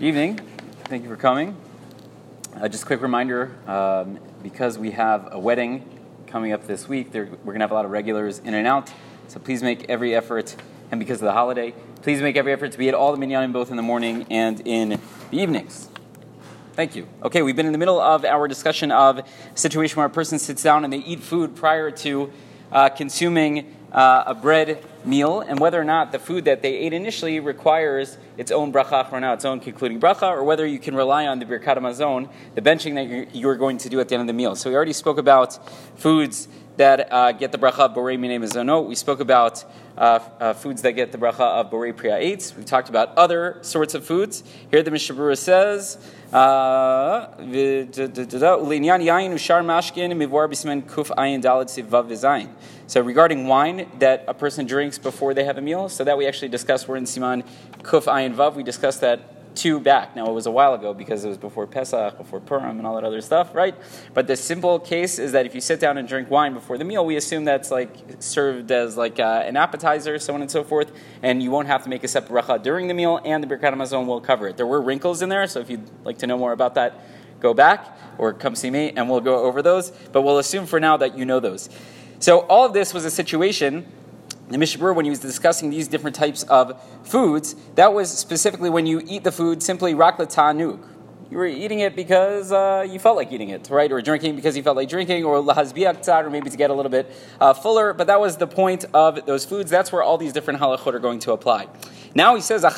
evening. Thank you for coming. Uh, just a quick reminder um, because we have a wedding coming up this week, we're going to have a lot of regulars in and out. So please make every effort, and because of the holiday, please make every effort to be at all the minyanim both in the morning and in the evenings. Thank you. Okay, we've been in the middle of our discussion of a situation where a person sits down and they eat food prior to uh, consuming uh, a bread meal, and whether or not the food that they ate initially requires its own bracha achrona, its own concluding bracha, or whether you can rely on the birkat hamazon, the benching that you're, going to do at the end of the meal. So we already spoke about foods that uh, get the bracha of borei minei. We spoke about uh, uh, foods that get the bracha of borei priya eitz. We talked about other sorts of foods. Here the Mishnah Berurah says. Uh, so regarding wine that a person drinks before they have a meal, so that we actually discussed, we're in Siman Kuf Ayin Vav, we discussed that two back. Now, it was a while ago because it was before Pesach, before Purim, and all that other stuff, right? But the simple case is that if you sit down and drink wine before the meal, we assume that's like served as like uh, an appetizer, so on and so forth, and you won't have to make a separate bracha during the meal, and the Birkat Hamazon will cover it. There were wrinkles in there, so if you'd like to know more about that, go back or come see me, and we'll go over those. But we'll assume for now that you know those. So all of this was a situation the Mishnah when he was discussing these different types of foods, that was specifically when you eat the food simply rakla ta'anug. You were eating it because uh, you felt like eating it, right? Or drinking because you felt like drinking, or lahazbiak or maybe to get a little bit uh, fuller. But that was the point of those foods. That's where all these different halachot are going to apply. Now he says, If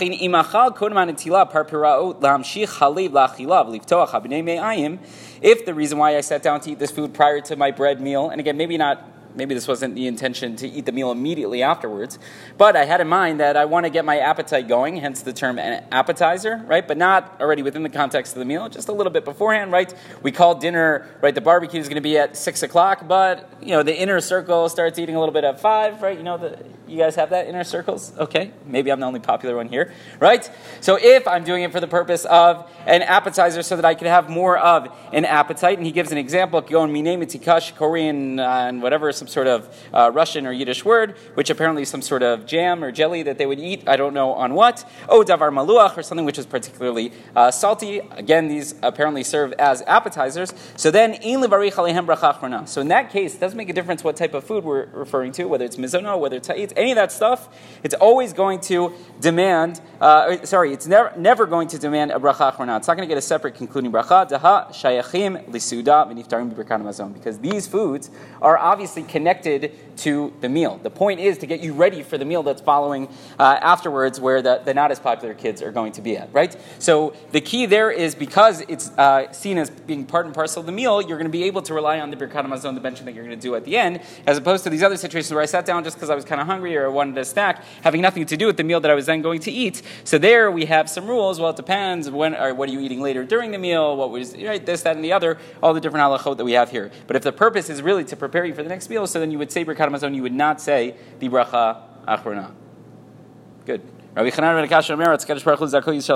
the reason why I sat down to eat this food prior to my bread meal, and again, maybe not maybe this wasn't the intention to eat the meal immediately afterwards, but I had in mind that I want to get my appetite going, hence the term appetizer, right? But not already within the context of the meal, just a little bit beforehand, right? We call dinner, right? The barbecue is going to be at six o'clock, but you know the inner circle starts eating a little bit at five, right? You know the you guys have that inner circles? Okay, maybe I'm the only popular one here, right? So if I'm doing it for the purpose of an appetizer so that I can have more of an appetite, and he gives an example, going minei mitikash, Korean, and whatever, some sort of uh, Russian or Yiddish word, which apparently is some sort of jam or jelly that they would eat, I don't know on what. Oh, davar maluach, or something which is particularly uh, salty. Again, these apparently serve as appetizers. So then, in So in that case, it doesn't make a difference what type of food we're referring to, whether it's mizono, whether it's ta'it, any of that stuff, it's always going to demand, uh, sorry, it's never, never going to demand a bracha achrona. It's not going to get a separate concluding bracha. Daha shayachim lisuda. Because these foods are obviously connected to the meal. The point is to get you ready for the meal that's following uh, afterwards, where the, the not as popular kids are going to be at, right? So the key there is because it's uh, seen as being part and parcel of the meal, you're going to be able to rely on the birkat hamazon, the benching that you're going to do at the end, as opposed to these other situations where I sat down just because I was kind of hungry or wanted a snack, having nothing to do with the meal that I was then going to eat. So there we have some rules. Well, it depends. When or what are you eating later during the meal? What was right? This, that, and the other. All the different halachot that we have here. But if the purpose is really to prepare you for the next meal, so then you would say birkat. You would not say the bracha achrona. Good.